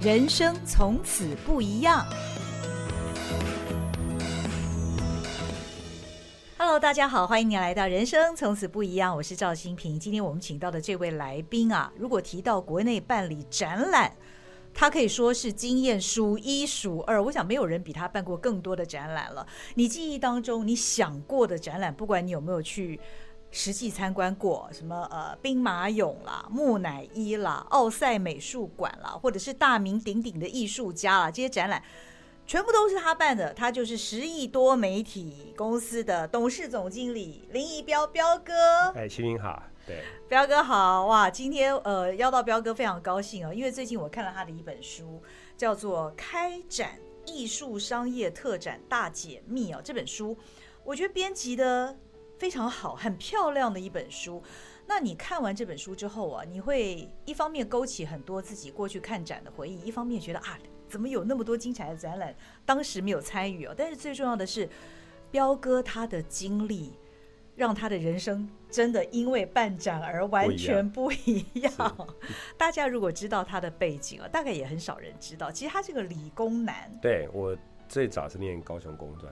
人生从此不一样。Hello，大家好，欢迎您来到《人生从此不一样》，我是赵新平。今天我们请到的这位来宾啊，如果提到国内办理展览，他可以说是经验数一数二。我想没有人比他办过更多的展览了。你记忆当中你想过的展览，不管你有没有去。实际参观过什么呃兵马俑啦、木乃伊啦、奥赛美术馆啦，或者是大名鼎鼎的艺术家啦，这些展览全部都是他办的。他就是十亿多媒体公司的董事总经理林宜标标哥。哎，心屏好，对，彪哥好哇！今天呃邀到彪哥非常高兴哦，因为最近我看了他的一本书，叫做《开展艺术商业特展大解密》哦。这本书我觉得编辑的。非常好，很漂亮的一本书。那你看完这本书之后啊，你会一方面勾起很多自己过去看展的回忆，一方面觉得啊，怎么有那么多精彩的展览，当时没有参与哦。但是最重要的是，彪哥他的经历，让他的人生真的因为办展而完全不一样。大家如果知道他的背景啊，大概也很少人知道。其实他是个理工男。对，我最早是念高雄工专。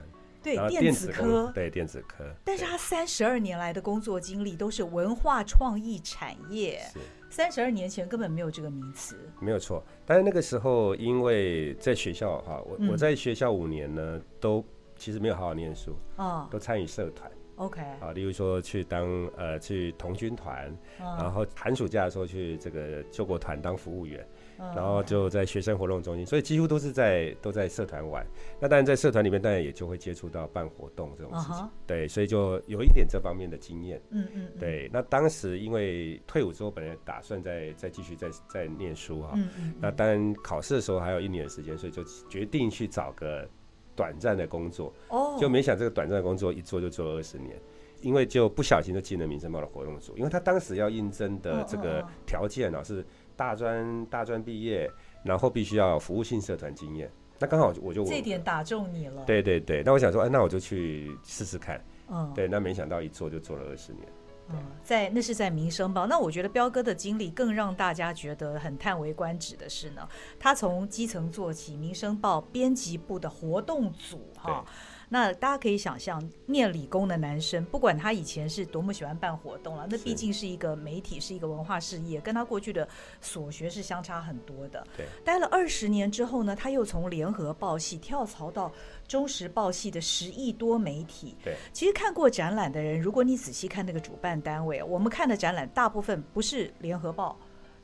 对电子科，对电子科，但是他三十二年来的工作经历都是文化创意产业。是，三十二年前根本没有这个名词。没有错，但是那个时候因为在学校哈，我、嗯、我在学校五年呢，都其实没有好好念书啊，都参与社团。OK，啊，例如说去当呃去童军团，然后寒暑假的时候去这个救国团当服务员。然后就在学生活动中心，所以几乎都是在都在社团玩。那当然在社团里面，当然也就会接触到办活动这种事情。Uh. 对，所以就有一点这方面的经验。嗯嗯。对，那当时因为退伍之后，本来打算再再继续再再念书哈。那当然考试的时候还有一年的时间，所以就决定去找个短暂的工作。哦。Oh. 就没想这个短暂的工作一做就做了二十年，因为就不小心就进了民生报的活动组，因为他当时要应征的这个条件呢是。大专大专毕业，然后必须要有服务性社团经验。那刚好我就这点打中你了。对对对，那我想说，哎，那我就去试试看。嗯，对，那没想到一做就做了二十年。嗯，在那是在民生报。那我觉得彪哥的经历更让大家觉得很叹为观止的是呢，他从基层做起，民生报编辑部的活动组哈。那大家可以想象，念理工的男生，不管他以前是多么喜欢办活动了，那毕竟是一个媒体，是一个文化事业，跟他过去的所学是相差很多的。对，待了二十年之后呢，他又从联合报系跳槽到中时报系的十亿多媒体。对，其实看过展览的人，如果你仔细看那个主办单位，我们看的展览大部分不是联合报。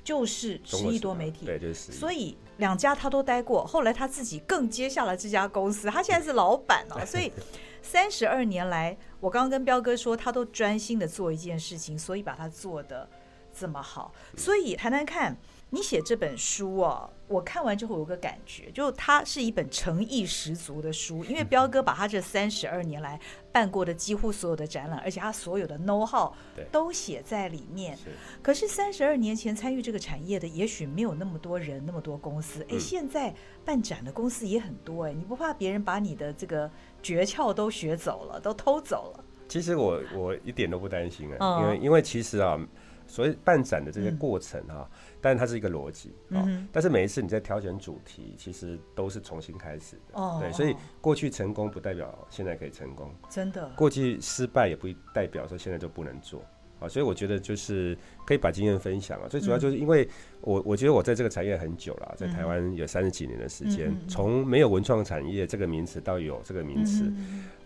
就是十亿多媒体，对，就是。所以两家他都待过，后来他自己更接下了这家公司，他现在是老板了。所以 三十二年来，我刚刚跟彪哥说，他都专心的做一件事情，所以把它做的这么好。所以谈谈看。你写这本书哦，我看完之后有个感觉，就它是一本诚意十足的书，因为彪哥把他这三十二年来办过的几乎所有的展览，而且他所有的 know how 都写在里面。可是三十二年前参与这个产业的，也许没有那么多人，那么多公司。哎，现在办展的公司也很多，哎，你不怕别人把你的这个诀窍都学走了，都偷走了？其实我我一点都不担心啊，因为因为其实啊。所以办展的这些过程哈，但是它是一个逻辑啊。但是每一次你在挑选主题，其实都是重新开始的。哦。对，所以过去成功不代表现在可以成功。真的。过去失败也不代表说现在就不能做啊。所以我觉得就是可以把经验分享啊。最主要就是因为我我觉得我在这个产业很久了，在台湾有三十几年的时间，从没有文创产业这个名词到有这个名词。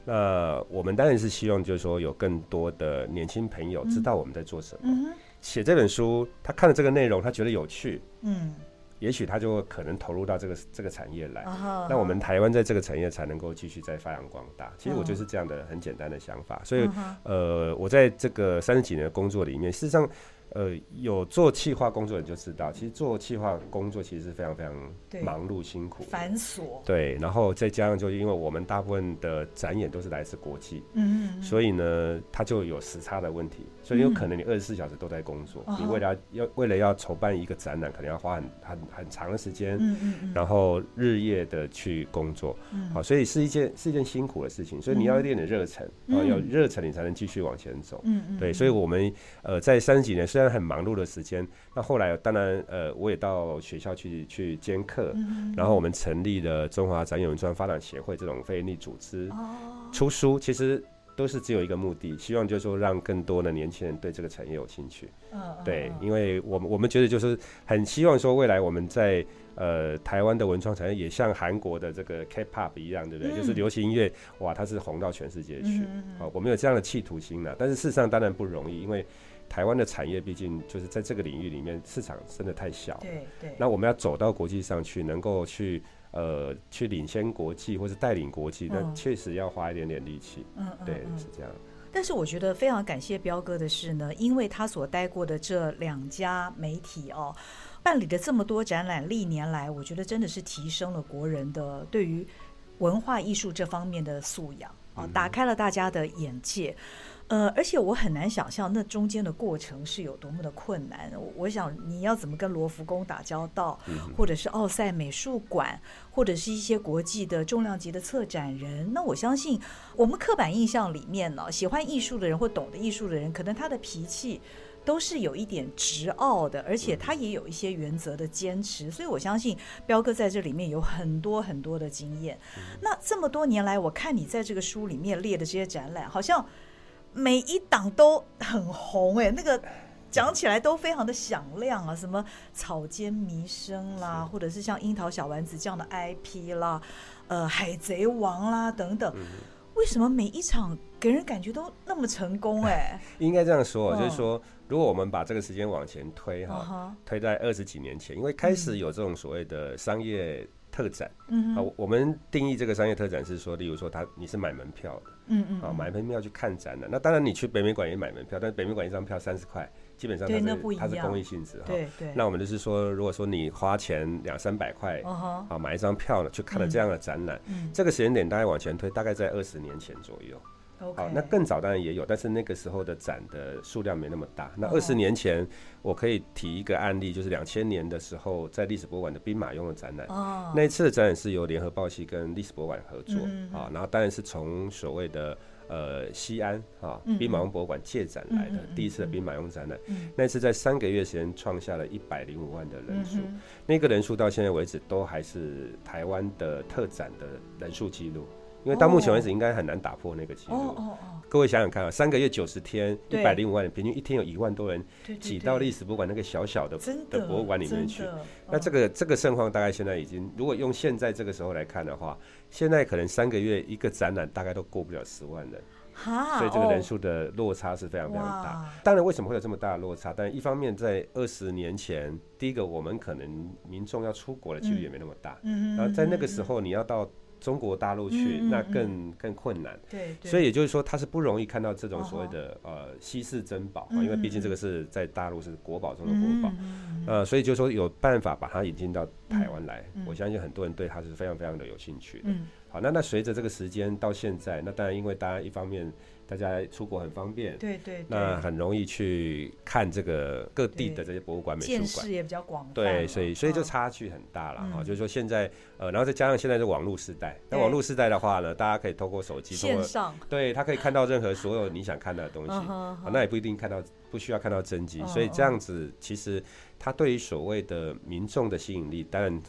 那我们当然是希望就是说有更多的年轻朋友知道我们在做什么。写这本书，他看了这个内容，他觉得有趣，嗯，也许他就可能投入到这个这个产业来。那、uh-huh. 我们台湾在这个产业才能够继续再发扬光大。其实我就是这样的很简单的想法。所以，呃，我在这个三十几年的工作里面，事实上。呃，有做企划工作的人就知道，其实做企划工作其实是非常非常忙碌辛苦、繁琐。对，然后再加上就是因为我们大部分的展演都是来自国际，嗯嗯，所以呢，它就有时差的问题，所以有可能你二十四小时都在工作，嗯、你为了要，要为了要筹办一个展览，可能要花很很很长的时间，嗯嗯，然后日夜的去工作，嗯，好，所以是一件是一件辛苦的事情，所以你要一点点热忱，嗯、然后有热忱你才能继续往前走，嗯嗯，对，所以我们呃在三十几年虽然然很忙碌的时间。那后来当然呃，我也到学校去去兼课，嗯、然后我们成立了中华展演文创发展协会这种非营利组织，哦、出书其实。都是只有一个目的，希望就是说让更多的年轻人对这个产业有兴趣。嗯，对，因为我们我们觉得就是很希望说未来我们在呃台湾的文创产业也像韩国的这个 K-pop 一样，对不对？嗯、就是流行音乐，哇，它是红到全世界去。嗯、好，我们有这样的企图心呢，但是事实上当然不容易，因为台湾的产业毕竟就是在这个领域里面市场真的太小。对对。那我们要走到国际上去，能够去。呃，去领先国际或是带领国际，那确实要花一点点力气。嗯，对，是这样。但是我觉得非常感谢彪哥的是呢，因为他所待过的这两家媒体哦，办理的这么多展览，历年来我觉得真的是提升了国人的对于文化艺术这方面的素养啊，打开了大家的眼界。呃，而且我很难想象那中间的过程是有多么的困难。我，我想你要怎么跟罗浮宫打交道，或者是奥赛美术馆，或者是一些国际的重量级的策展人。那我相信我们刻板印象里面呢，喜欢艺术的人或懂得艺术的人，可能他的脾气都是有一点执傲的，而且他也有一些原则的坚持。所以我相信彪哥在这里面有很多很多的经验。那这么多年来，我看你在这个书里面列的这些展览，好像。每一档都很红哎、欸，那个讲起来都非常的响亮啊，什么草间弥生啦，或者是像樱桃小丸子这样的 IP 啦，呃，海贼王啦等等，为什么每一场给人感觉都那么成功哎、欸？应该这样说，就是说，如果我们把这个时间往前推哈，推在二十几年前，因为开始有这种所谓的商业。特展，嗯，啊，我们定义这个商业特展是说，例如说他你是买门票的，嗯嗯，啊，买门票去看展的，那当然你去北美馆也买门票，但是北美馆一张票三十块，基本上它是它是公益性质哈，对对。那我们就是说，如果说你花钱两三百块，啊，买一张票呢，去看了这样的展览，这个时间点大概往前推，大概在二十年前左右。好，那更早当然也有，但是那个时候的展的数量没那么大。那二十年前，oh. 我可以提一个案例，就是两千年的时候，在历史博物馆的兵马俑的展览。Oh. 那一次的展览是由联合报系跟历史博物馆合作，mm hmm. 啊，然后当然是从所谓的呃西安啊兵马俑博物馆借展来的、mm hmm. 第一次的兵马俑展览。Mm hmm. 那一次在三个月时间创下了一百零五万的人数，mm hmm. 那个人数到现在为止都还是台湾的特展的人数记录。因为到目前为止，应该很难打破那个记录。哦哦哦！各位想想看啊，三个月九十天，一百零五万人，平均一天有一万多人挤到历史博物馆那个小小的的博物馆里面去。那这个这个盛况大概现在已经，如果用现在这个时候来看的话，现在可能三个月一个展览大概都过不了十万人。所以这个人数的落差是非常非常大。当然，为什么会有这么大的落差？但一方面，在二十年前，第一个我们可能民众要出国的几率也没那么大。然后在那个时候，你要到。中国大陆去，那更更困难。对，所以也就是说，他是不容易看到这种所谓的呃稀世珍宝，因为毕竟这个是在大陆是国宝中的国宝。呃，所以就说有办法把它引进到台湾来，我相信很多人对它是非常非常的有兴趣的。好，那那随着这个时间到现在，那当然因为大家一方面。大家出国很方便，对对，那很容易去看这个各地的这些博物馆、美术馆，见识也比较广。对，所以所以就差距很大了哈。就是说现在呃，然后再加上现在是网络时代，那网络时代的话呢，大家可以透过手机线上，对他可以看到任何所有你想看到的东西，那也不一定看到，不需要看到真迹，所以这样子其实它对于所谓的民众的吸引力，当然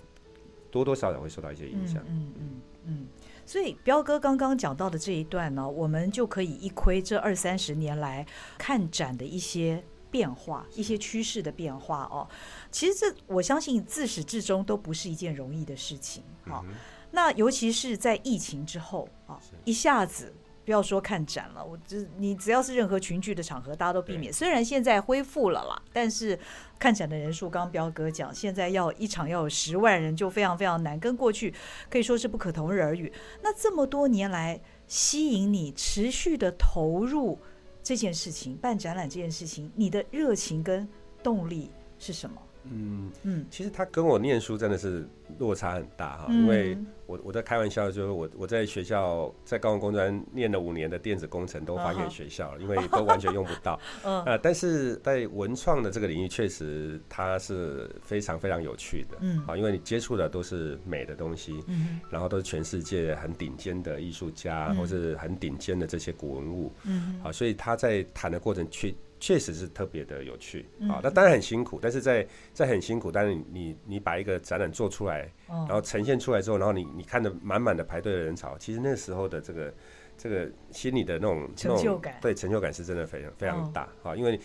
多多少少会受到一些影响。嗯嗯嗯。所以彪哥刚刚讲到的这一段呢，我们就可以一窥这二三十年来看展的一些变化、一些趋势的变化哦。其实这我相信自始至终都不是一件容易的事情。好，那尤其是在疫情之后啊，一下子。不要说看展了，我只你只要是任何群聚的场合，大家都避免。虽然现在恢复了啦，但是看展的人数，刚刚彪哥讲，现在要一场要有十万人，就非常非常难，跟过去可以说是不可同日而语。那这么多年来，吸引你持续的投入这件事情，办展览这件事情，你的热情跟动力是什么？嗯嗯，其实他跟我念书真的是落差很大哈，因为我我在开玩笑，就是我我在学校在高雄工专念了五年的电子工程都还给学校了，因为都完全用不到。呃，但是在文创的这个领域，确实它是非常非常有趣的。嗯，啊，因为你接触的都是美的东西，嗯，然后都是全世界很顶尖的艺术家，或是很顶尖的这些古文物，嗯，啊，所以他在谈的过程去。确实是特别的有趣。啊，那当然很辛苦，但是在在很辛苦，但是你你，你把一个展览做出来，然后呈现出来之后，然后你你看着满满的排队的人潮，其实那时候的这个这个心里的那种成就感，对成就感是真的非常非常大啊，因为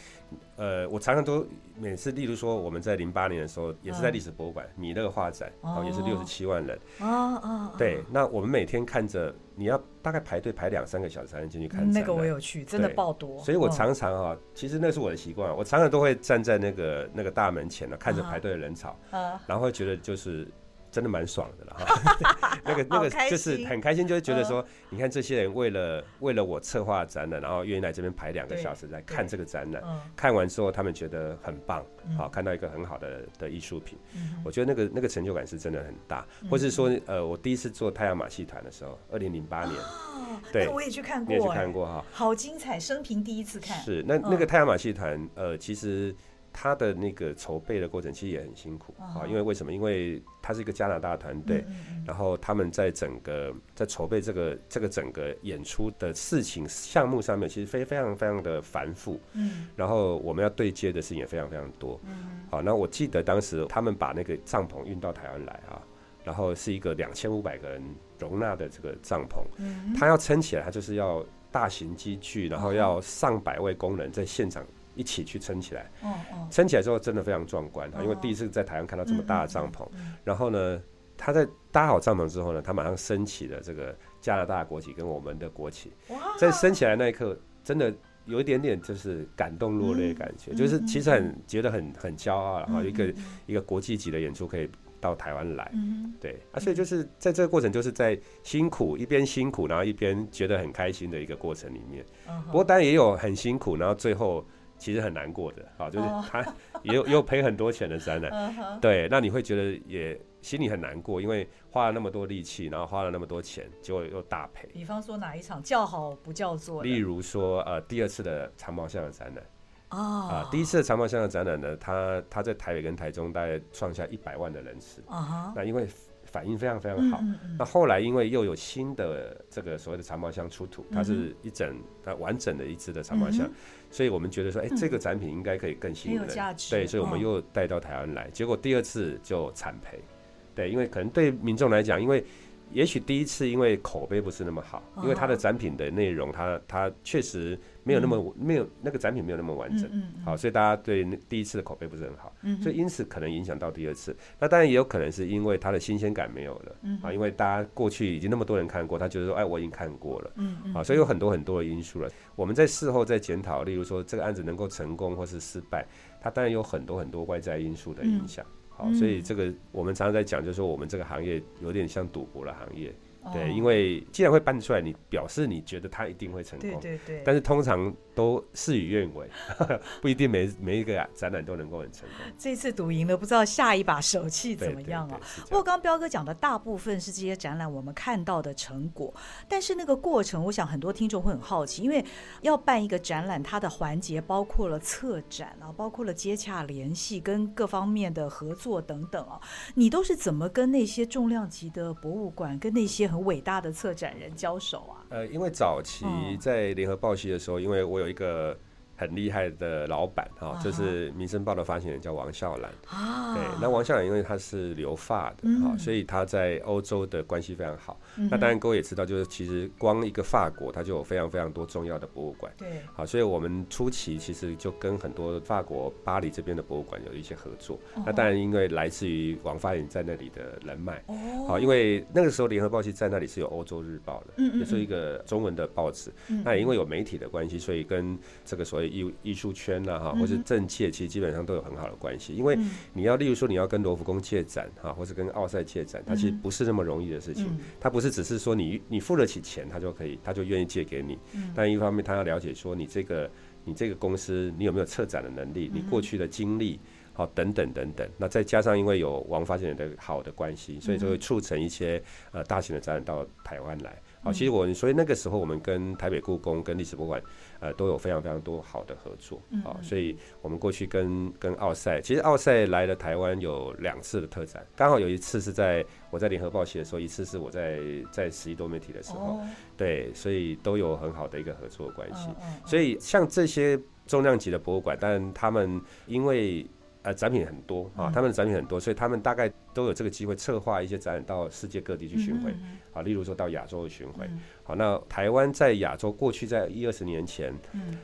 呃，我常常都每次，例如说我们在零八年的时候，也是在历史博物馆米勒画展，然后也是六十七万人，哦哦对，那我们每天看着。你要大概排队排两三个小时才能进去看，那个我有去，真的爆多。所以我常常啊，其实那是我的习惯，我常常都会站在那个那个大门前呢，看着排队的人潮，然后会觉得就是。真的蛮爽的了哈，那个那个就是很开心，就是觉得说，你看这些人为了为了我策划展览，然后愿意来这边排两个小时来看这个展览，看完之后他们觉得很棒，好看到一个很好的的艺术品，我觉得那个那个成就感是真的很大。或是说，呃，我第一次做太阳马戏团的时候，二零零八年，对，我也去看过，也去看过哈，好精彩，生平第一次看。是那那个太阳马戏团，呃，其实。他的那个筹备的过程其实也很辛苦啊，因为为什么？因为他是一个加拿大团队，然后他们在整个在筹备这个这个整个演出的事情项目上面，其实非非常非常的繁复。嗯，然后我们要对接的事情也非常非常多。嗯，好，那我记得当时他们把那个帐篷运到台湾来啊，然后是一个两千五百个人容纳的这个帐篷，嗯，他要撑起来，他就是要大型机具，然后要上百位工人在现场。一起去撑起来，撑起来之后真的非常壮观啊！因为第一次在台湾看到这么大的帐篷，然后呢，他在搭好帐篷之后呢，他马上升起了这个加拿大国旗跟我们的国旗，在升起来那一刻，真的有一点点就是感动落泪的感觉，就是其实很觉得很很骄傲，然后一个一个国际级的演出可以到台湾来，对啊，所以就是在这个过程，就是在辛苦一边辛苦，然后一边觉得很开心的一个过程里面。不过当然也有很辛苦，然后最后。其实很难过的，好，就是他也有也有赔很多钱的展览，对，那你会觉得也心里很难过，因为花了那么多力气，然后花了那么多钱，结果又大赔。比方说哪一场叫好不叫座？例如说，呃，第二次的长毛象的展览，啊，第一次的长毛象的展览呢，他他在台北跟台中大概创下一百万的人次，啊，那因为。反应非常非常好。嗯嗯、那后来因为又有新的这个所谓的长毛象出土，它是一整它完整的一只的长毛象，嗯、所以我们觉得说，哎、欸，这个展品应该可以更吸引人，对，所以我们又带到台湾来。哦、结果第二次就惨赔，对，因为可能对民众来讲，因为。也许第一次因为口碑不是那么好，因为它的展品的内容，它它确实没有那么没有那个展品没有那么完整，好，所以大家对第一次的口碑不是很好，所以因此可能影响到第二次。那当然也有可能是因为它的新鲜感没有了，啊，因为大家过去已经那么多人看过，他觉得说，哎，我已经看过了，啊，所以有很多很多的因素了。我们在事后再检讨，例如说这个案子能够成功或是失败，它当然有很多很多外在因素的影响。好，所以这个我们常常在讲，就是说我们这个行业有点像赌博的行业。对，因为既然会办出来，你表示你觉得他一定会成功。对对对。但是通常都事与愿违，不一定每每一个展览都能够很成功。这次赌赢了，不知道下一把手气怎么样啊？不过刚刚彪哥讲的大部分是这些展览我们看到的成果，但是那个过程，我想很多听众会很好奇，因为要办一个展览，它的环节包括了策展啊，包括了接洽联系跟各方面的合作等等啊，你都是怎么跟那些重量级的博物馆跟那些很伟大的策展人交手啊？呃，因为早期在联合报系的时候，因为我有一个。很厉害的老板哈，就是《民生报》的发行人叫王孝兰啊。对，那王孝兰因为他是留法的啊，所以他在欧洲的关系非常好。那当然各位也知道，就是其实光一个法国，它就有非常非常多重要的博物馆。对，好，所以我们初期其实就跟很多法国巴黎这边的博物馆有一些合作。那当然因为来自于王发言在那里的人脉。哦。好，因为那个时候《联合报》系在那里是有《欧洲日报》的，也是一个中文的报纸。那也因为有媒体的关系，所以跟这个所谓。艺艺术圈呐，哈，或是政界，其实基本上都有很好的关系。因为你要，例如说，你要跟罗浮宫借展，哈，或是跟奥赛借展，它其实不是那么容易的事情。它不是只是说你你付得起钱，他就可以，他就愿意借给你。但一方面，他要了解说你这个你这个公司，你有没有策展的能力，你过去的经历，好，等等等等。那再加上因为有王发现人的好的关系，所以就会促成一些呃大型的展览到台湾来。好，其实我所以那个时候我们跟台北故宫跟历史博物馆呃都有非常非常多好的合作，好，所以我们过去跟跟奥赛，其实奥赛来了台湾有两次的特展，刚好有一次是在我在联合报写的时候，一次是我在在十一多媒体的时候，对，所以都有很好的一个合作关系，所以像这些重量级的博物馆，但他们因为呃展品很多啊，他们的展品很多，所以他们大概。都有这个机会策划一些展览到世界各地去巡回，啊，例如说到亚洲的巡回。好，那台湾在亚洲过去在一二十年前，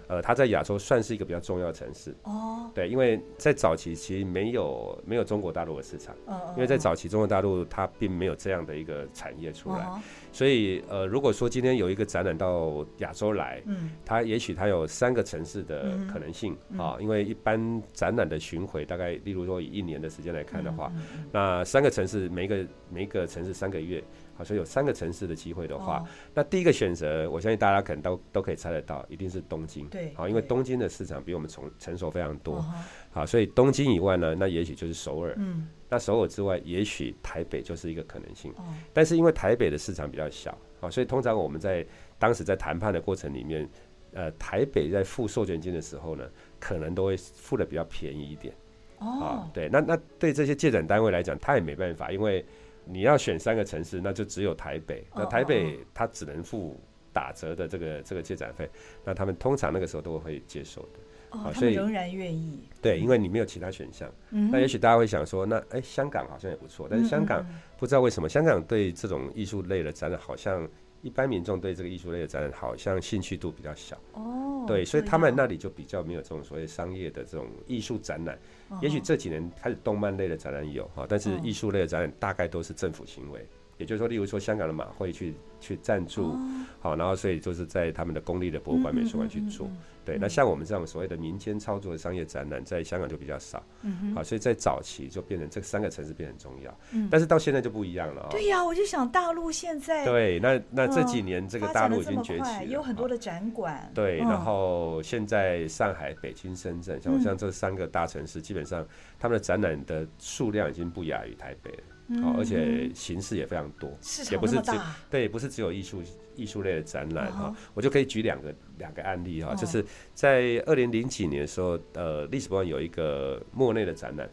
呃，它在亚洲算是一个比较重要的城市。哦，对，因为在早期其实没有没有中国大陆的市场，因为在早期中国大陆它并没有这样的一个产业出来，所以呃，如果说今天有一个展览到亚洲来，嗯。它也许它有三个城市的可能性啊，因为一般展览的巡回大概例如说以一年的时间来看的话，那三个城市，每一个每一个城市三个月，好，所以有三个城市的机会的话，那第一个选择，我相信大家可能都都可以猜得到，一定是东京。对，好，因为东京的市场比我们成成熟非常多，好，所以东京以外呢，那也许就是首尔。嗯，那首尔之外，也许台北就是一个可能性。但是因为台北的市场比较小，好，所以通常我们在当时在谈判的过程里面，呃，台北在付授权金的时候呢，可能都会付的比较便宜一点。哦，oh. 对，那那对这些借展单位来讲，他也没办法，因为你要选三个城市，那就只有台北，那台北他只能付打折的这个这个借展费，那他们通常那个时候都会接受的。哦，oh, 所以仍然愿意。对，因为你没有其他选项。嗯。那也许大家会想说，那哎，香港好像也不错，但是香港不知道为什么，香港对这种艺术类的展览，好像一般民众对这个艺术类的展览，好像兴趣度比较小。哦。Oh, 对，所以他们那里就比较没有这种所谓商业的这种艺术展览。也许这几年开始动漫类的展览有哈，但是艺术类的展览大概都是政府行为，也就是说，例如说香港的马会去去赞助，好，然后所以就是在他们的公立的博物馆、美术馆去做。对，那像我们这种所谓的民间操作的商业展览，在香港就比较少。嗯好，所以在早期就变成这三个城市变很重要。嗯。但是到现在就不一样了。对呀，我就想大陆现在。对，那那这几年这个大陆已经崛起了，有很多的展馆。对，然后现在上海、北京、深圳，像像这三个大城市，基本上他们的展览的数量已经不亚于台北了。嗯。而且形式也非常多，也不是只对，不是只有艺术。艺术类的展览哈，我就可以举两个两个案例哈，就是在二零零几年的时候，呃，历史博物馆有一个莫内的展览，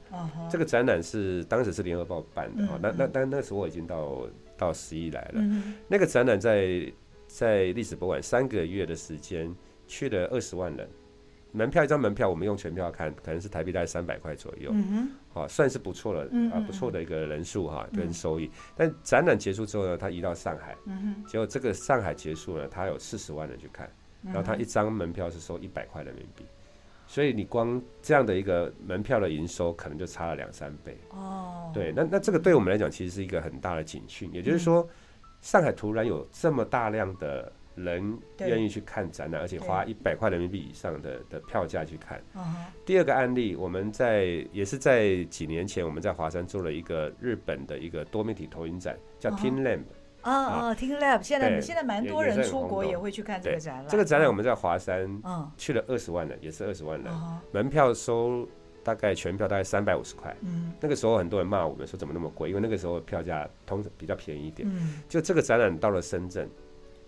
这个展览是当时是联合报办的哈，那那但那时候我已经到到十一来了，那个展览在在历史博物馆三个月的时间去了二十万人。门票一张门票，我们用全票看，可能是台币大概三百块左右，嗯哼，好，算是不错了啊，不错的一个人数哈，跟收益。但展览结束之后呢，他移到上海，结果这个上海结束了，他有四十万人去看，然后他一张门票是收一百块人民币，所以你光这样的一个门票的营收，可能就差了两三倍。哦，对，那那这个对我们来讲，其实是一个很大的警讯，也就是说，上海突然有这么大量的。人愿意去看展览，而且花一百块人民币以上的的票价去看。第二个案例，我们在也是在几年前，我们在华山做了一个日本的一个多媒体投影展，叫 TeamLab。啊啊，TeamLab，现在现在蛮多人出国也会去看这个展览。这个展览我们在华山，去了二十万人，也是二十万人，门票收大概全票大概三百五十块。那个时候很多人骂我们说怎么那么贵，因为那个时候票价通常比较便宜一点。就这个展览到了深圳。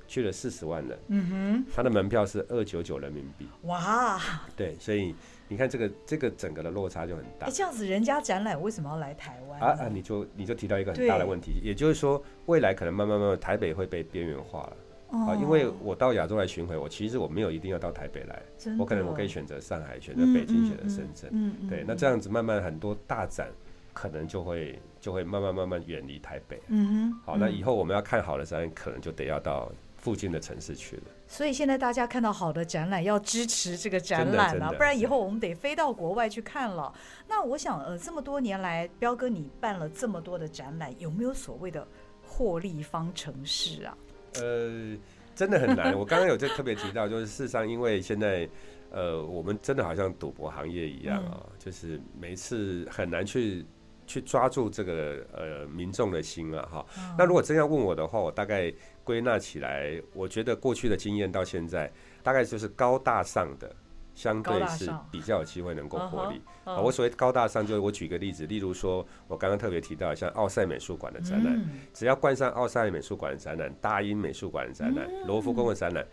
去了四十万人，嗯哼，他的门票是二九九人民币，哇，对，所以你看这个这个整个的落差就很大。哎，这样子人家展览为什么要来台湾？啊啊，你就你就提到一个很大的问题，也就是说未来可能慢慢慢慢台北会被边缘化了。啊，因为我到亚洲来巡回，我其实我没有一定要到台北来，我可能我可以选择上海，选择北京，选择深圳，嗯对，那这样子慢慢很多大展可能就会就会慢慢慢慢远离台北，嗯哼，好，那以后我们要看好的展览，可能就得要到。附近的城市去了，所以现在大家看到好的展览，要支持这个展览了，不然以后我们得飞到国外去看了。那我想，呃，这么多年来，彪哥你办了这么多的展览，有没有所谓的获利方程式啊？呃，真的很难。我刚刚有就特别提到，就是事实上，因为现在，呃，我们真的好像赌博行业一样啊，嗯、就是每次很难去去抓住这个呃民众的心啊，哈。嗯、那如果真要问我的话，我大概。归纳起来，我觉得过去的经验到现在，大概就是高大上的相对是比较有机会能够获利。啊，我所谓高大上，就是我举个例子，例如说，我刚刚特别提到像奥赛美术馆的展览，嗯、只要冠上奥赛美术馆的展览、大英美术馆的展览、罗浮宫的展览，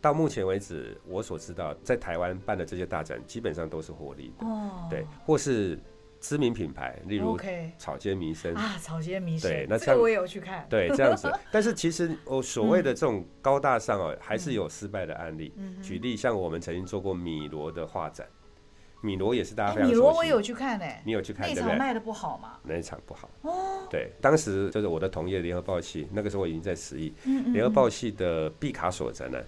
到目前为止我所知道，在台湾办的这些大展，基本上都是获利的。哦，对，或是。知名品牌，例如草间弥生啊，草间弥生，对，那这个我也有去看，对，这样子。但是其实我所谓的这种高大上哦，还是有失败的案例。举例，像我们曾经做过米罗的画展，米罗也是大家非常。米罗我有去看诶，你有去看？那场卖的不好吗？那一场不好哦。对，当时就是我的同业联合报系，那个时候我已经在十亿，联合报系的毕卡索展览，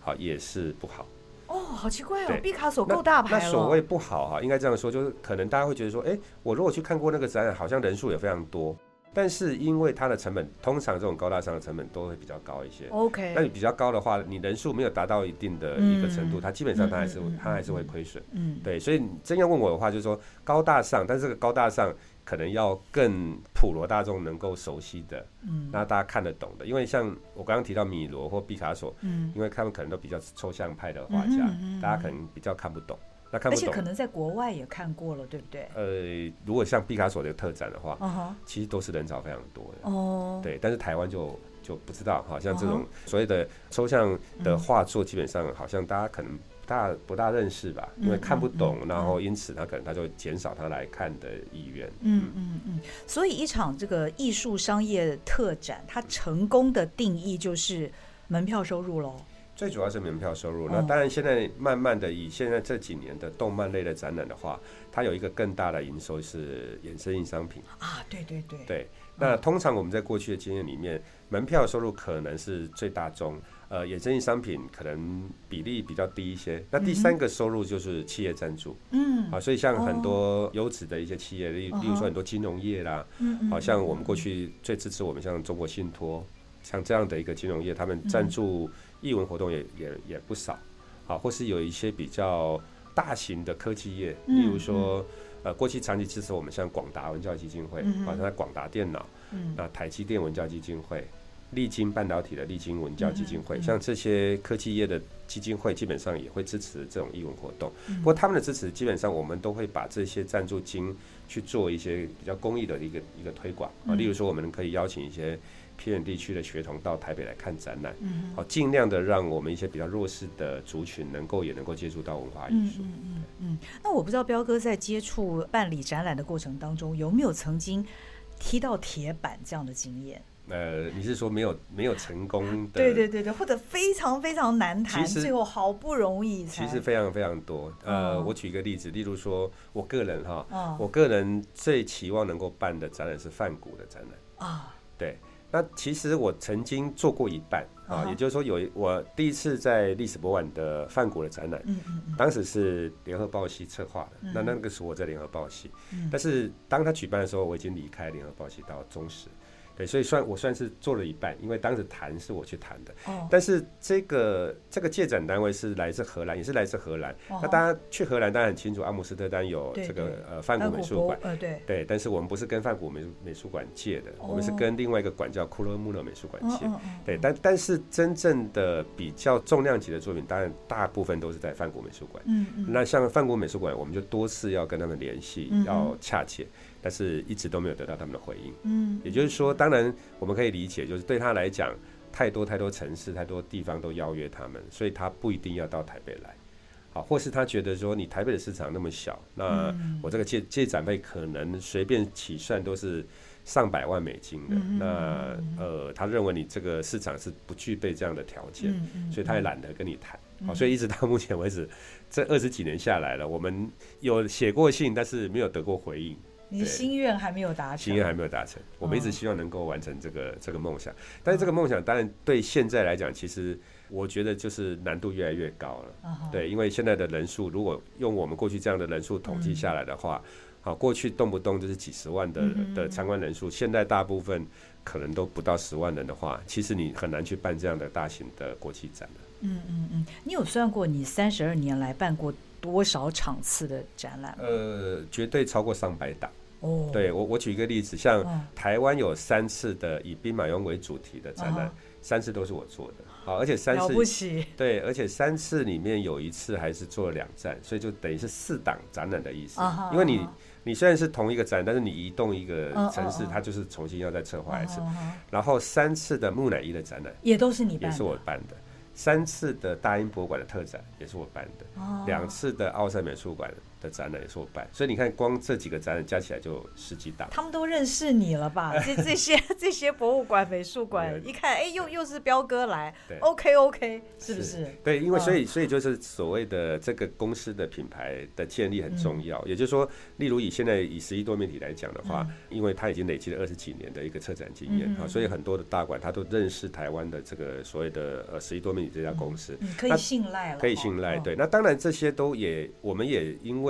好也是不好。哦，好奇怪哦！毕卡索够大牌那，那所谓不好哈，应该这样说，就是可能大家会觉得说，哎、欸，我如果去看过那个展览，好像人数也非常多，但是因为它的成本，通常这种高大上的成本都会比较高一些。OK，那你比较高的话，你人数没有达到一定的一个程度，嗯、它基本上它还是、嗯、它还是会亏损。嗯，对，所以你真要问我的话，就是说高大上，但是这个高大上。可能要更普罗大众能够熟悉的，嗯，那大家看得懂的，因为像我刚刚提到米罗或毕卡索，嗯，因为他们可能都比较抽象派的画家，大家可能比较看不懂，那看不懂，而且可能在国外也看过了，对不对？呃，如果像毕卡索的特展的话，其实都是人潮非常多的，哦，对，但是台湾就就不知道，好像这种所谓的抽象的画作，基本上好像大家可能。大不大认识吧，因为看不懂，然后因此他可能他就减少他来看的意愿。嗯嗯嗯，所以一场这个艺术商业特展，它成功的定义就是门票收入喽。最主要是门票收入。那当然，现在慢慢的以现在这几年的动漫类的展览的话，它有一个更大的营收是衍生性商品啊。对对对。对，那通常我们在过去的经验里面，门票收入可能是最大宗。呃，衍生性商品可能比例比较低一些。那第三个收入就是企业赞助，嗯，啊，所以像很多优质的一些企业，例例如说很多金融业啦，嗯，好像我们过去最支持我们像中国信托，像这样的一个金融业，他们赞助艺文活动也也也不少，啊，或是有一些比较大型的科技业，例如说，呃，过去长期支持我们像广达文教基金会，好像在广达电脑，那台积电文教基金会。力晶半导体的力晶文教基金会，像这些科技业的基金会，基本上也会支持这种义文活动。不过他们的支持，基本上我们都会把这些赞助金去做一些比较公益的一个一个推广啊。例如说，我们可以邀请一些偏远地区的学童到台北来看展览，好，尽量的让我们一些比较弱势的族群能够也能够接触到文化艺术。嗯嗯嗯。那我不知道彪哥在接触办理展览的过程当中，有没有曾经踢到铁板这样的经验？呃，你是说没有没有成功的？对对对对，或者非常非常难谈，最后好不容易才。其实非常非常多。呃，哦、我举一个例子，例如说，我个人哈，哦、我个人最期望能够办的展览是梵谷的展览啊。哦、对，那其实我曾经做过一半啊，哦、也就是说有我第一次在历史博物馆的梵谷的展览，嗯嗯嗯，当时是联合报系策划的，嗯、那那个时候我在联合报系，嗯、但是当他举办的时候，我已经离开联合报系到中时。对，所以算我算是做了一半，因为当时谈是我去谈的，哦、但是这个这个借展单位是来自荷兰，也是来自荷兰。哦、那大家去荷兰当然很清楚，阿姆斯特丹有这个呃梵谷美术馆，呃对，对，但是我们不是跟梵谷美美术馆借的，哦、我们是跟另外一个馆叫库勒穆勒美术馆借。哦对，但但是真正的比较重量级的作品，当然大部分都是在梵谷美术馆。嗯嗯。那像梵谷美术馆，我们就多次要跟他们联系，嗯、要洽切。但是一直都没有得到他们的回应。嗯，也就是说，当然我们可以理解，就是对他来讲，太多太多城市、太多地方都邀约他们，所以他不一定要到台北来。好，或是他觉得说，你台北的市场那么小，那我这个借借展费可能随便起算都是上百万美金的。那呃，他认为你这个市场是不具备这样的条件，所以他也懒得跟你谈。好，所以一直到目前为止，这二十几年下来了，我们有写过信，但是没有得过回应。你心愿还没有达成，心愿还没有达成。我们一直希望能够完成这个这个梦想，但是这个梦想当然对现在来讲，其实我觉得就是难度越来越高了。对，因为现在的人数，如果用我们过去这样的人数统计下来的话，好，过去动不动就是几十万的的参观人数，现在大部分可能都不到十万人的话，其实你很难去办这样的大型的国际展了。嗯嗯嗯，你有算过你三十二年来办过多少场次的展览？呃，绝对超过上百档。哦，对我我举一个例子，像台湾有三次的以兵马俑为主题的展览，哦、三次都是我做的，好，而且三次对，而且三次里面有一次还是做了两站，所以就等于是四档展览的意思，哦、因为你你虽然是同一个展，但是你移动一个城市，哦、它就是重新要再策划一次，哦、然后三次的木乃伊的展览也都是你办的，也是我办的。三次的大英博物馆的特展也是我办的，两、oh. 次的奥赛美术馆的展览也是我办，所以你看，光这几个展览加起来就十几档。他们都认识你了吧？这这些这些博物馆、美术馆一看，哎，又又是彪哥来对，OK OK，是不是？是对，因为所以所以就是所谓的这个公司的品牌的建立很重要。嗯、也就是说，例如以现在以十一多媒体来讲的话，嗯、因为他已经累积了二十几年的一个策展经验啊，嗯、所以很多的大馆他都认识台湾的这个所谓的呃十一多媒体这家公司，嗯、可以信赖了，可以信赖。对，那当然这些都也我们也因为。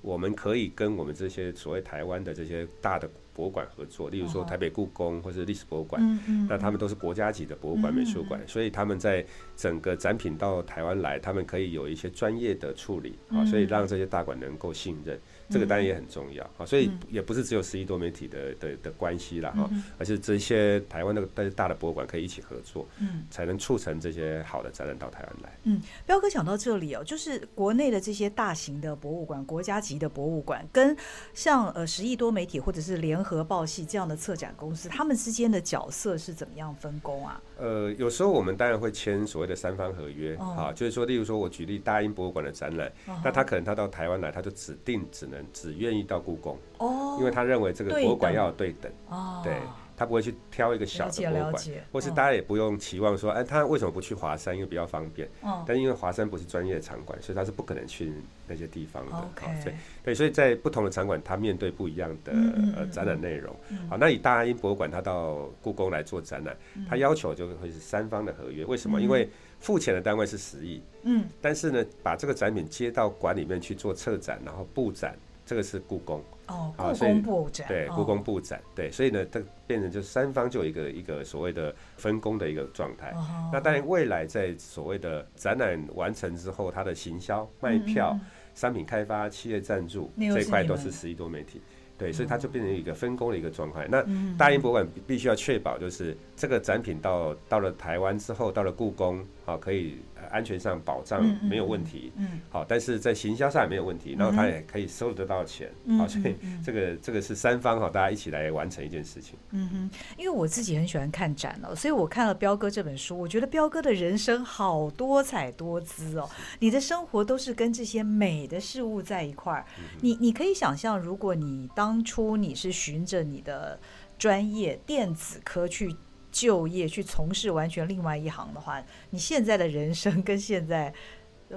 我们可以跟我们这些所谓台湾的这些大的博物馆合作，例如说台北故宫或是历史博物馆，那他们都是国家级的博物馆、美术馆，所以他们在整个展品到台湾来，他们可以有一些专业的处理啊，所以让这些大馆能够信任。这个当然也很重要啊，所以也不是只有十一多媒体的的的关系啦哈，而是这些台湾的大大的博物馆可以一起合作，嗯，才能促成这些好的展览到台湾来。嗯，彪哥讲到这里哦，就是国内的这些大型的博物馆、国家级的博物馆，跟像呃十亿多媒体或者是联合报系这样的策展公司，他们之间的角色是怎么样分工啊？呃，有时候我们当然会签所谓的三方合约，啊，就是说，例如说我举例大英博物馆的展览，那他可能他到台湾来，他就指定只能。只愿意到故宫，哦，因为他认为这个博物馆要有对等，哦，对，他不会去挑一个小的博物馆，或是大家也不用期望说，哎，他为什么不去华山？因为比较方便，哦，但因为华山不是专业的场馆，所以他是不可能去那些地方的，好，对，对，所以在不同的场馆，他面对不一样的呃展览内容，好，那以大英博物馆，他到故宫来做展览，他要求就会是三方的合约，为什么？因为付钱的单位是十亿，嗯，但是呢，把这个展品接到馆里面去做策展，然后布展。这个是故宫哦，故宫布展对，故宫布展对，所以呢，它变成就是三方就有一个一个所谓的分工的一个状态。那当然，未来在所谓的展览完成之后，它的行销、卖票、商品开发、企业赞助这一块都是十一多媒体。对，所以它就变成一个分工的一个状态。那大英博物馆必须要确保，就是这个展品到到了台湾之后，到了故宫啊，可以。安全上保障没有问题，嗯，好，但是在行销上也没有问题，然后他也可以收得到钱，好，所以这个这个是三方哈，大家一起来完成一件事情。嗯哼，因为我自己很喜欢看展哦，所以我看了彪哥这本书，我觉得彪哥的人生好多彩多姿哦，你的生活都是跟这些美的事物在一块儿。你你可以想象，如果你当初你是循着你的专业电子科去。就业去从事完全另外一行的话，你现在的人生跟现在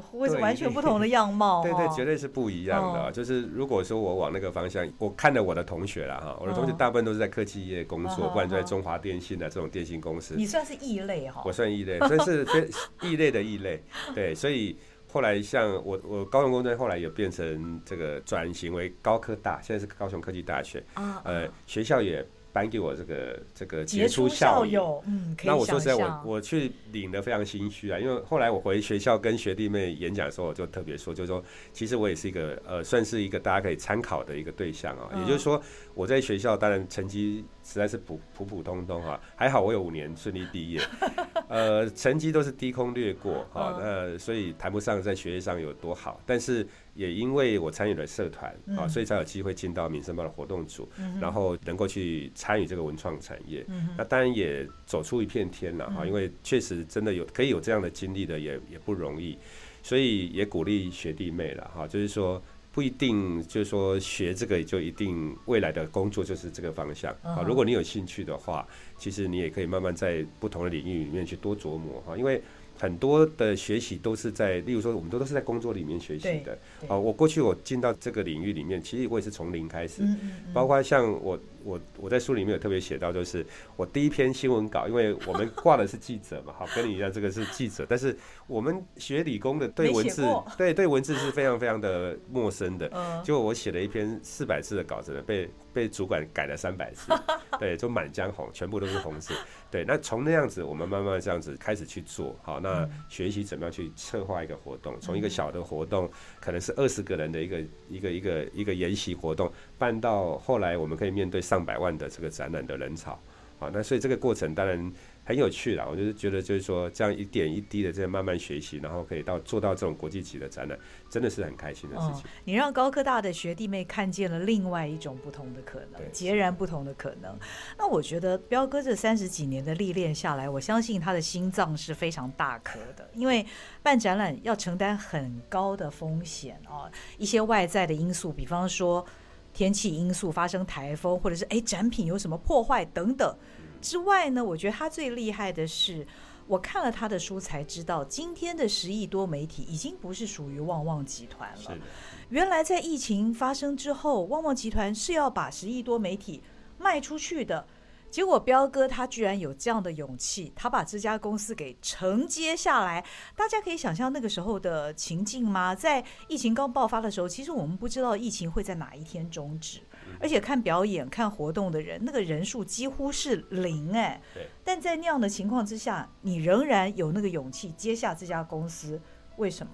会是完全不同的样貌。对对，绝对是不一样的。就是如果说我往那个方向，我看了我的同学了哈，我的同学大部分都是在科技业工作，不然就在中华电信的这种电信公司。你算是异类哈？我算异类，算是 非异类的异类。对，所以后来像我，我高雄工专后来也变成这个转型为高科大，现在是高雄科技大学。呃，学校也。颁给我这个这个杰出校友，嗯，那我说实在，我我去领的非常心虚啊，因为后来我回学校跟学弟妹演讲的时候，我就特别说，就是说，其实我也是一个呃，算是一个大家可以参考的一个对象啊，也就是说，我在学校当然成绩。实在是普普普通通哈，还好我有五年顺利毕业，呃，成绩都是低空掠过哈，那所以谈不上在学业上有多好，但是也因为我参与了社团啊，所以才有机会进到民生报的活动组，然后能够去参与这个文创产业，那当然也走出一片天了哈，因为确实真的有可以有这样的经历的也也不容易，所以也鼓励学弟妹了哈，就是说。不一定就是说学这个就一定未来的工作就是这个方向啊。如果你有兴趣的话，其实你也可以慢慢在不同的领域里面去多琢磨哈。因为很多的学习都是在，例如说我们都都是在工作里面学习的。啊。我过去我进到这个领域里面，其实我也是从零开始，包括像我我我在书里面有特别写到，就是我第一篇新闻稿，因为我们挂的是记者嘛，好，跟你一样，这个是记者，但是我们学理工的对文字，对对文字是非常非常的陌生的，结果我写了一篇四百字的稿子呢，被被主管改了三百字，对，就满江红，全部都是红字，对，那从那样子，我们慢慢这样子开始去做，好，那学习怎么样去策划一个活动，从一个小的活动，可能是二十个人的一个一个一个一个研习活动，办到后来我们可以面对上百万的这个展览的人潮，啊，那所以这个过程当然。很有趣啦，我就是觉得，就是说，这样一点一滴的这样慢慢学习，然后可以到做到这种国际级的展览，真的是很开心的事情。哦，你让高科大的学弟妹看见了另外一种不同的可能，截然不同的可能。那我觉得彪哥这三十几年的历练下来，我相信他的心脏是非常大颗的，因为办展览要承担很高的风险啊，一些外在的因素，比方说天气因素发生台风，或者是哎展品有什么破坏等等。之外呢，我觉得他最厉害的是，我看了他的书才知道，今天的十亿多媒体已经不是属于旺旺集团了。原来在疫情发生之后，旺旺集团是要把十亿多媒体卖出去的。结果彪哥他居然有这样的勇气，他把这家公司给承接下来。大家可以想象那个时候的情境吗？在疫情刚爆发的时候，其实我们不知道疫情会在哪一天终止，而且看表演、看活动的人，那个人数几乎是零哎。对。但在那样的情况之下，你仍然有那个勇气接下这家公司，为什么？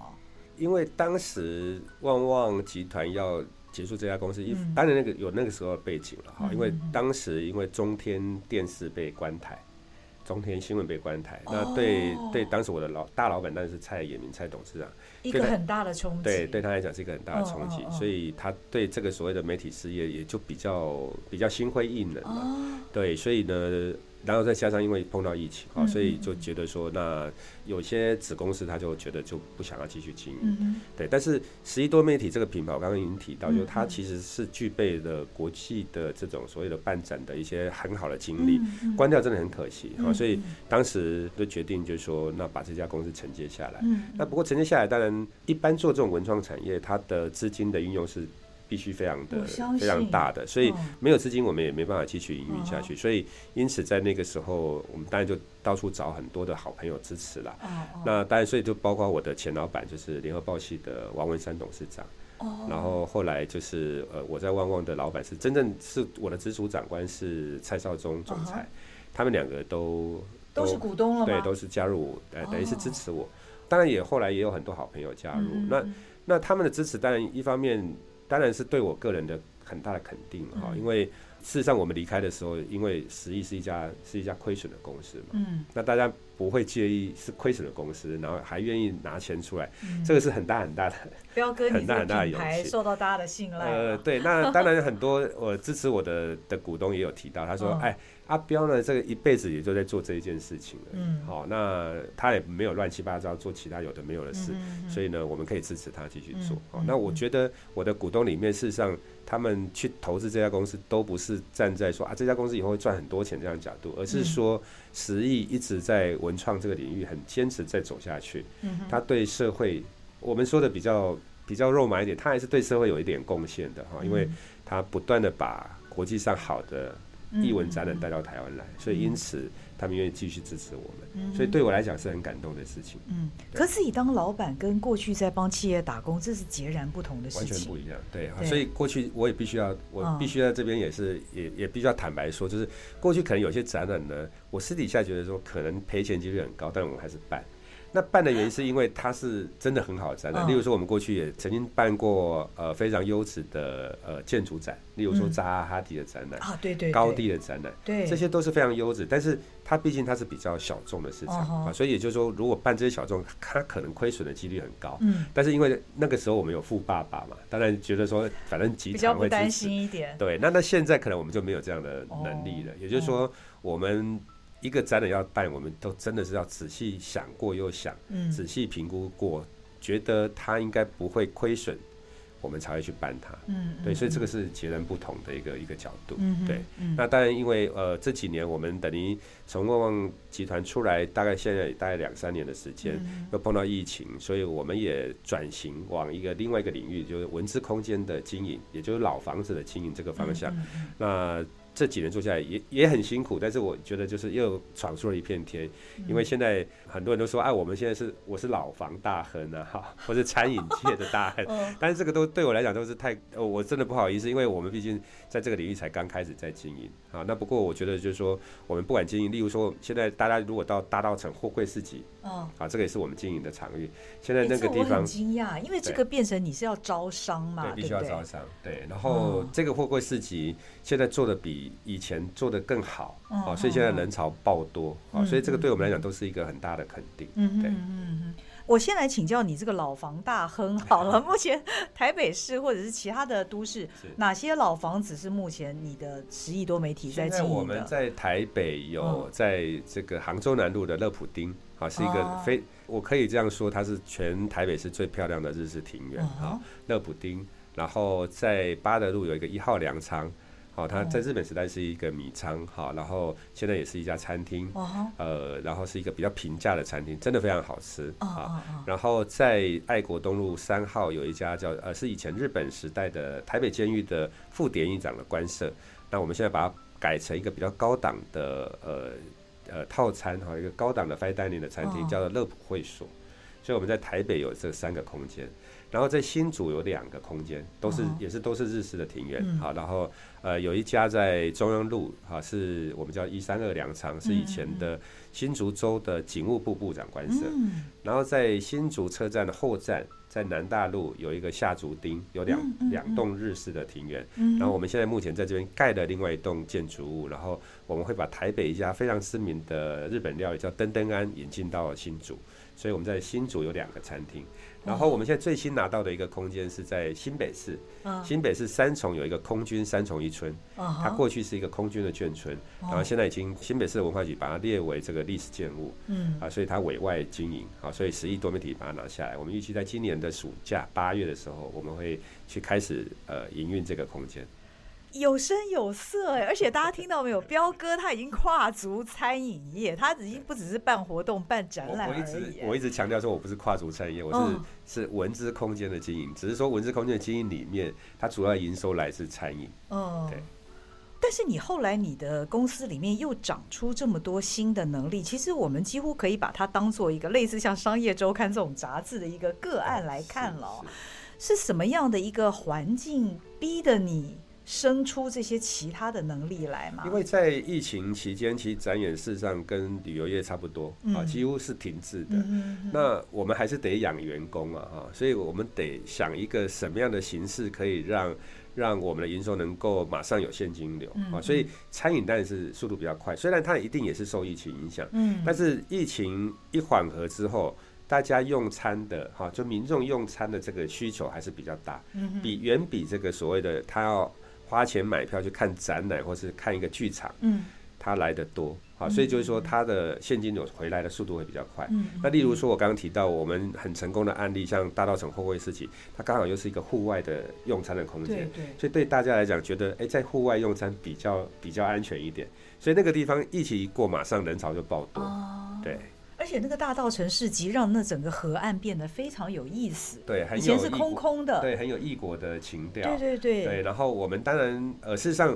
因为当时旺旺集团要。结束这家公司，一当然那个有那个时候的背景了哈，因为当时因为中天电视被关台，中天新闻被关台，那对对当时我的老大老板当然是蔡衍明蔡董事长，一个很大的冲击，对对他来讲是一个很大的冲击，所以他对这个所谓的媒体事业也就比较比较心灰意冷了，对，所以呢。然后再加上因为碰到疫情啊，所以就觉得说，那有些子公司他就觉得就不想要继续经营，对。但是十一多媒体这个品牌，我刚刚已经提到，就它其实是具备了国际的这种所谓的办展的一些很好的经历，关掉真的很可惜啊。所以当时就决定就是说，那把这家公司承接下来。那不过承接下来，当然一般做这种文创产业，它的资金的运用是。必须非常的非常大的，所以没有资金，我们也没办法继续营运下去。所以因此在那个时候，我们当然就到处找很多的好朋友支持了。那当然，所以就包括我的前老板，就是联合报系的王文山董事长。然后后来就是呃，我在旺旺的老板是真正是我的直属长官是蔡少忠总裁，他们两个都都是股东了，对，都是加入，呃，等于是支持我。当然也后来也有很多好朋友加入。那那他们的支持，当然一方面。当然是对我个人的很大的肯定哈，因为事实上我们离开的时候，因为十亿是一家是一家亏损的公司嘛，嗯，那大家不会介意是亏损的公司，然后还愿意拿钱出来，这个是很大很大的，彪哥，很大很大的勇气，受到大家的信赖。呃，对，那当然很多我支持我的的股东也有提到，他说，哎。阿彪呢，这个一辈子也就在做这一件事情了。嗯，好，那他也没有乱七八糟做其他有的没有的事，所以呢，我们可以支持他继续做。好，那我觉得我的股东里面，事实上他们去投资这家公司，都不是站在说啊这家公司以后会赚很多钱这样的角度，而是说十亿一直在文创这个领域很坚持在走下去。嗯，他对社会，我们说的比较比较肉麻一点，他还是对社会有一点贡献的哈，因为他不断的把国际上好的。艺文展览带到台湾来，所以因此他们愿意继续支持我们，所以对我来讲是很感动的事情。嗯，可是你当老板跟过去在帮企业打工，这是截然不同的事情，完全不一样。对，所以过去我也必须要，我必须在这边也是也也必须要坦白说，就是过去可能有些展览呢，我私底下觉得说可能赔钱几率很高，但我们还是办。那办的原因是因为它是真的很好的展览，例如说我们过去也曾经办过呃非常优质的呃建筑展，例如说扎哈迪的展览啊，对对，高地的展览，对，这些都是非常优质，但是它毕竟它是比较小众的市场啊，所以也就是说，如果办这些小众，它可能亏损的几率很高。嗯，但是因为那个时候我们有富爸爸嘛，当然觉得说反正集团会担心一点。对，那那现在可能我们就没有这样的能力了，也就是说我们。一个展览要办，我们都真的是要仔细想过又想，仔细评估过，觉得它应该不会亏损，我们才会去办它。嗯，对，所以这个是截然不同的一个一个角度。嗯，对。那当然，因为呃这几年我们等于从旺旺集团出来，大概现在也大概两三年的时间，又碰到疫情，所以我们也转型往一个另外一个领域，就是文字空间的经营，也就是老房子的经营这个方向。那这几年做下来也也很辛苦，但是我觉得就是又闯出了一片天，因为现在很多人都说，哎，我们现在是我是老房大亨啊，哈，我是餐饮界的大亨，但是这个都对我来讲都是太，我真的不好意思，因为我们毕竟在这个领域才刚开始在经营啊。那不过我觉得就是说，我们不管经营，例如说现在大家如果到大道城货柜市集，啊，这个也是我们经营的场域。现在那个地方，我很惊讶，因为这个变成你是要招商嘛，对，必须要招商，对。然后这个货柜市集现在做的比以前做的更好，啊，所以现在人潮爆多，啊，所以这个对我们来讲都是一个很大的肯定。嗯对。我先来请教你这个老房大亨好了，目前台北市或者是其他的都市，哪些老房子是目前你的十亿多媒体在经营的？我们在台北有在这个杭州南路的乐普丁，啊，是一个非我可以这样说，它是全台北市最漂亮的日式庭院啊，乐普丁。然后在八德路有一个一号粮仓。哦，它在日本时代是一个米仓，好，然后现在也是一家餐厅，呃，然后是一个比较平价的餐厅，真的非常好吃啊。然后在爱国东路三号有一家叫呃，是以前日本时代的台北监狱的副典狱长的官舍，那我们现在把它改成一个比较高档的呃呃套餐哈，一个高档的 fine dining 的餐厅，叫做乐普会所。所以我们在台北有这三个空间。然后在新竹有两个空间，都是也是都是日式的庭院，好，然后呃有一家在中央路，哈，是我们叫一三二粮仓，是以前的新竹州的警务部部长官舍，然后在新竹车站的后站，在南大路有一个下竹町，有两两栋日式的庭院，然后我们现在目前在这边盖了另外一栋建筑物，然后我们会把台北一家非常知名的日本料理叫登登安引进到新竹，所以我们在新竹有两个餐厅。然后我们现在最新拿到的一个空间是在新北市，新北市三重有一个空军三重一村，它过去是一个空军的眷村，然后现在已经新北市的文化局把它列为这个历史建物，嗯啊，所以它委外经营，啊，所以十亿多媒体把它拿下来，我们预期在今年的暑假八月的时候，我们会去开始呃营运这个空间。有声有色哎，而且大家听到没有？彪哥他已经跨足餐饮业，他已经不只是办活动、办展览。我一直我一直强调说，我不是跨足餐饮业，我是、嗯、是文字空间的经营。只是说文字空间的经营里面，它主要营收来自餐饮。嗯，对。但是你后来你的公司里面又长出这么多新的能力，其实我们几乎可以把它当做一个类似像《商业周刊》这种杂志的一个个案来看了。是什么样的一个环境逼得你？生出这些其他的能力来嘛？因为在疫情期间，其实展演事实上跟旅游业差不多啊，几乎是停滞的。那我们还是得养员工啊，哈，所以我们得想一个什么样的形式可以让让我们的营收能够马上有现金流啊。所以餐饮当然是速度比较快，虽然它一定也是受疫情影响，嗯但是疫情一缓和之后，大家用餐的哈，就民众用餐的这个需求还是比较大，比远比这个所谓的他要。花钱买票去看展览，或是看一个剧场，嗯，他来的多，好，所以就是说他的现金流回来的速度会比较快。嗯，那例如说，我刚刚提到我们很成功的案例，像大道城后卫市集，它刚好又是一个户外的用餐的空间，所以对大家来讲，觉得哎，在户外用餐比较比较安全一点，所以那个地方疫情一过，马上人潮就爆多，对。而且那个大道城市集让那整个河岸变得非常有意思。对，以前是空空的。对，很有异国的情调。对对对。对，然后我们当然，呃，事实上，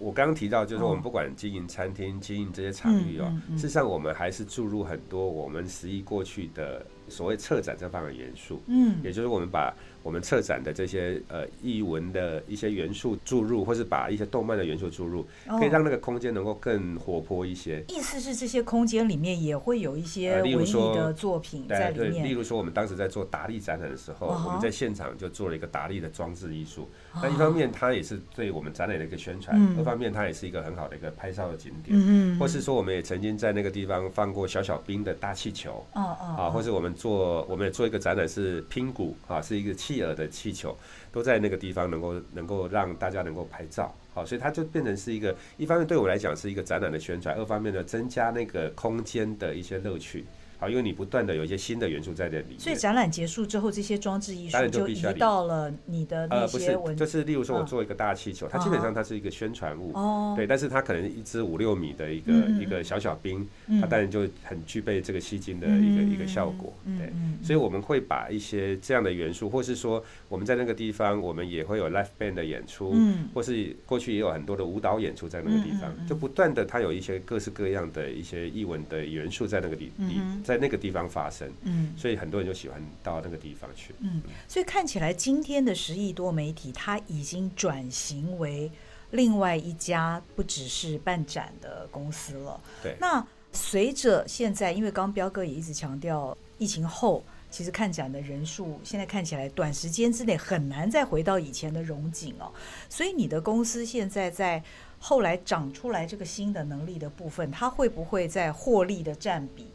我刚刚提到，就是我们不管经营餐厅、经营这些场域哦，事实上我们还是注入很多我们十一过去的所谓策展这方面的元素。嗯。也就是我们把。我们策展的这些呃译文的一些元素注入，或是把一些动漫的元素注入，可以让那个空间能够更活泼一些。意思是这些空间里面也会有一些文艺的作品在里面。对，例如说我们当时在做达利展览的时候，我们在现场就做了一个达利的装置艺术。那一方面它也是对我们展览的一个宣传，二方面它也是一个很好的一个拍照的景点。嗯或是说我们也曾经在那个地方放过小小兵的大气球。哦哦啊，或是我们做我们也做一个展览是拼鼓啊，是一个气。企鹅的气球都在那个地方，能够能够让大家能够拍照，好，所以它就变成是一个，一方面对我来讲是一个展览的宣传，二方面呢增加那个空间的一些乐趣，好，因为你不断的有一些新的元素在这里。所以展览结束之后，这些装置艺术就移到了你的那些文。呃，不是，就是例如说我做一个大气球，它基本上它是一个宣传物，哦，对，但是它可能一支五六米的一个一个小小兵，它当然就很具备这个吸睛的一个一个效果，对，所以我们会把一些这样的元素，或是说我们在那个地方，我们也会有 live band 的演出，或是过去也有很多的舞蹈演出在那个地方，就不断的它有一些各式各样的一些艺文的元素在那个地地在那个地方发生，嗯，所以很多人就喜欢到那个地方去，嗯，所以看起来今天的十亿多媒体，它已经转型为另外一家不只是办展的公司了。对，那随着现在，因为刚刚标哥也一直强调，疫情后其实看展的人数现在看起来短时间之内很难再回到以前的荣景哦，所以你的公司现在在后来长出来这个新的能力的部分，它会不会在获利的占比？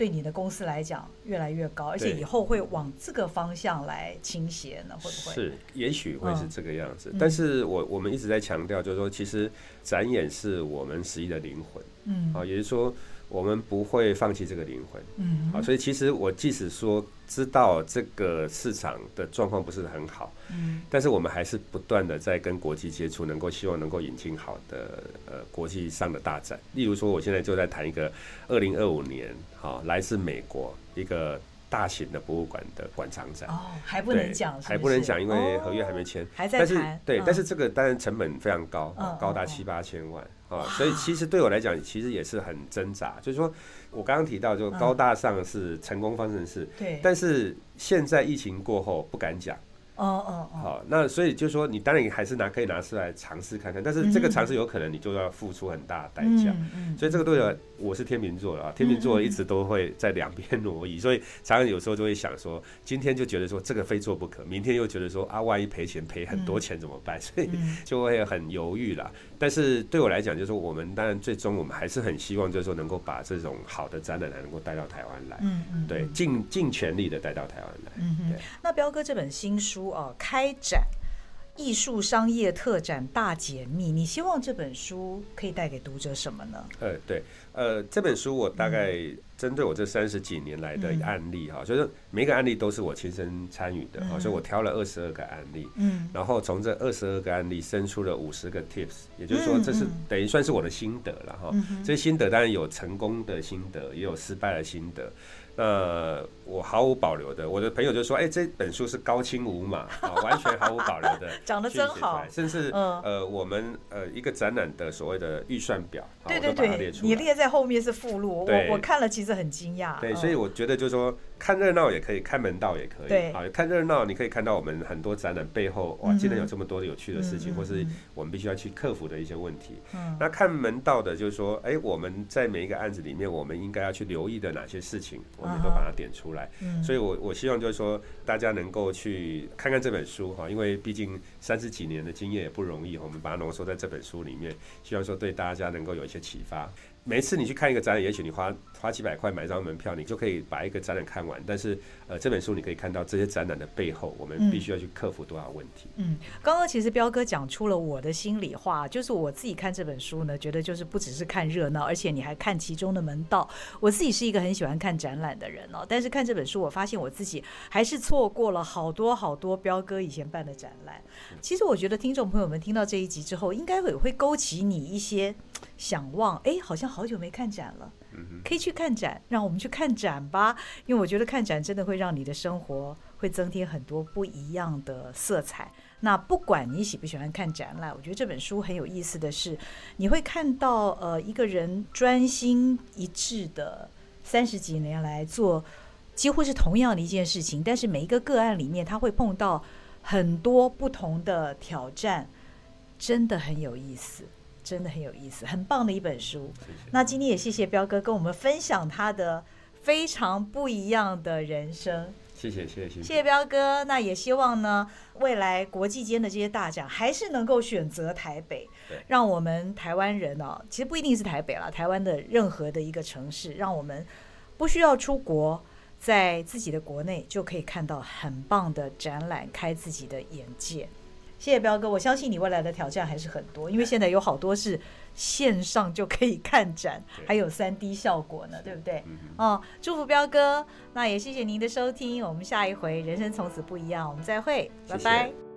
对你的公司来讲越来越高，而且以后会往这个方向来倾斜呢？会不会？是，也许会是这个样子。嗯、但是我我们一直在强调，就是说，其实展演是我们十一的灵魂。嗯，啊，也就是说。我们不会放弃这个灵魂，嗯，好，所以其实我即使说知道这个市场的状况不是很好，嗯，但是我们还是不断的在跟国际接触，能够希望能够引进好的呃国际上的大展。例如说，我现在就在谈一个二零二五年，好，来自美国一个大型的博物馆的馆藏展。哦，还不能讲，还不能讲，因为合约还没签，还在谈。对，但是这个当然成本非常高，高达七八千万。啊，所以其实对我来讲，其实也是很挣扎。就是说，我刚刚提到，就高大上是成功方程式，对。但是现在疫情过后，不敢讲。哦哦哦，好，那所以就是说，你当然还是拿可以拿出来尝试看看，但是这个尝试有可能你就要付出很大的代价。所以这个对我，我是天秤座的啊，天秤座一直都会在两边挪移，所以常常有时候就会想说，今天就觉得说这个非做不可，明天又觉得说啊，万一赔钱赔很多钱怎么办？所以就会很犹豫啦。但是对我来讲，就是说我们当然最终我们还是很希望，就是说能够把这种好的展览还能够带到台湾来。嗯嗯。对，尽尽全力的带到台湾来。嗯嗯。那彪哥这本新书。哦，开展艺术商业特展大解密，你希望这本书可以带给读者什么呢？呃，对，呃，这本书我大概针对我这三十几年来的案例哈，嗯、就是每一个案例都是我亲身参与的哈，嗯、所以我挑了二十二个案例，嗯，然后从这二十二个案例生出了五十个 tips，也就是说这是等于算是我的心得了哈。这些心得当然有成功的心得，也有失败的心得。那我毫无保留的，我的朋友就说：“哎，这本书是高清无码 啊，完全毫无保留的，讲的真好。甚至呃，我们呃一个展览的所谓的预算表，对对对，你列在后面是附录，我我看了其实很惊讶。对，所以我觉得就是说，看热闹也可以，看门道也可以。对，啊，看热闹你可以看到我们很多展览背后哇，竟然有这么多有趣的事情，或是我们必须要去克服的一些问题。嗯那看门道的就是说，哎，我们在每一个案子里面，我们应该要去留意的哪些事情，我们都把它点出来。嗯所以我我希望就是说，大家能够去看看这本书哈，因为毕竟三十几年的经验也不容易，我们把它浓缩在这本书里面，希望说对大家能够有一些启发。每次你去看一个展览，也许你花花几百块买一张门票，你就可以把一个展览看完。但是，呃，这本书你可以看到这些展览的背后，我们必须要去克服多少问题。嗯，刚刚其实彪哥讲出了我的心里话，就是我自己看这本书呢，觉得就是不只是看热闹，而且你还看其中的门道。我自己是一个很喜欢看展览的人哦，但是看这本书，我发现我自己还是错过了好多好多彪哥以前办的展览。其实我觉得听众朋友们听到这一集之后，应该会会勾起你一些想望，哎，好像好久没看展了，可以去看展，让我们去看展吧。因为我觉得看展真的会让你的生活会增添很多不一样的色彩。那不管你喜不喜欢看展览，我觉得这本书很有意思的是，你会看到呃一个人专心一致的三十几年来做几乎是同样的一件事情，但是每一个个案里面他会碰到很多不同的挑战，真的很有意思。真的很有意思，很棒的一本书。谢谢。那今天也谢谢彪哥跟我们分享他的非常不一样的人生。谢谢谢谢谢谢，谢谢标哥。那也希望呢，未来国际间的这些大奖还是能够选择台北，让我们台湾人哦，其实不一定是台北啦，台湾的任何的一个城市，让我们不需要出国，在自己的国内就可以看到很棒的展览，开自己的眼界。谢谢彪哥，我相信你未来的挑战还是很多，因为现在有好多是线上就可以看展，还有三 D 效果呢，对不对？哦，祝福彪哥，那也谢谢您的收听，我们下一回人生从此不一样，我们再会，拜拜。谢谢。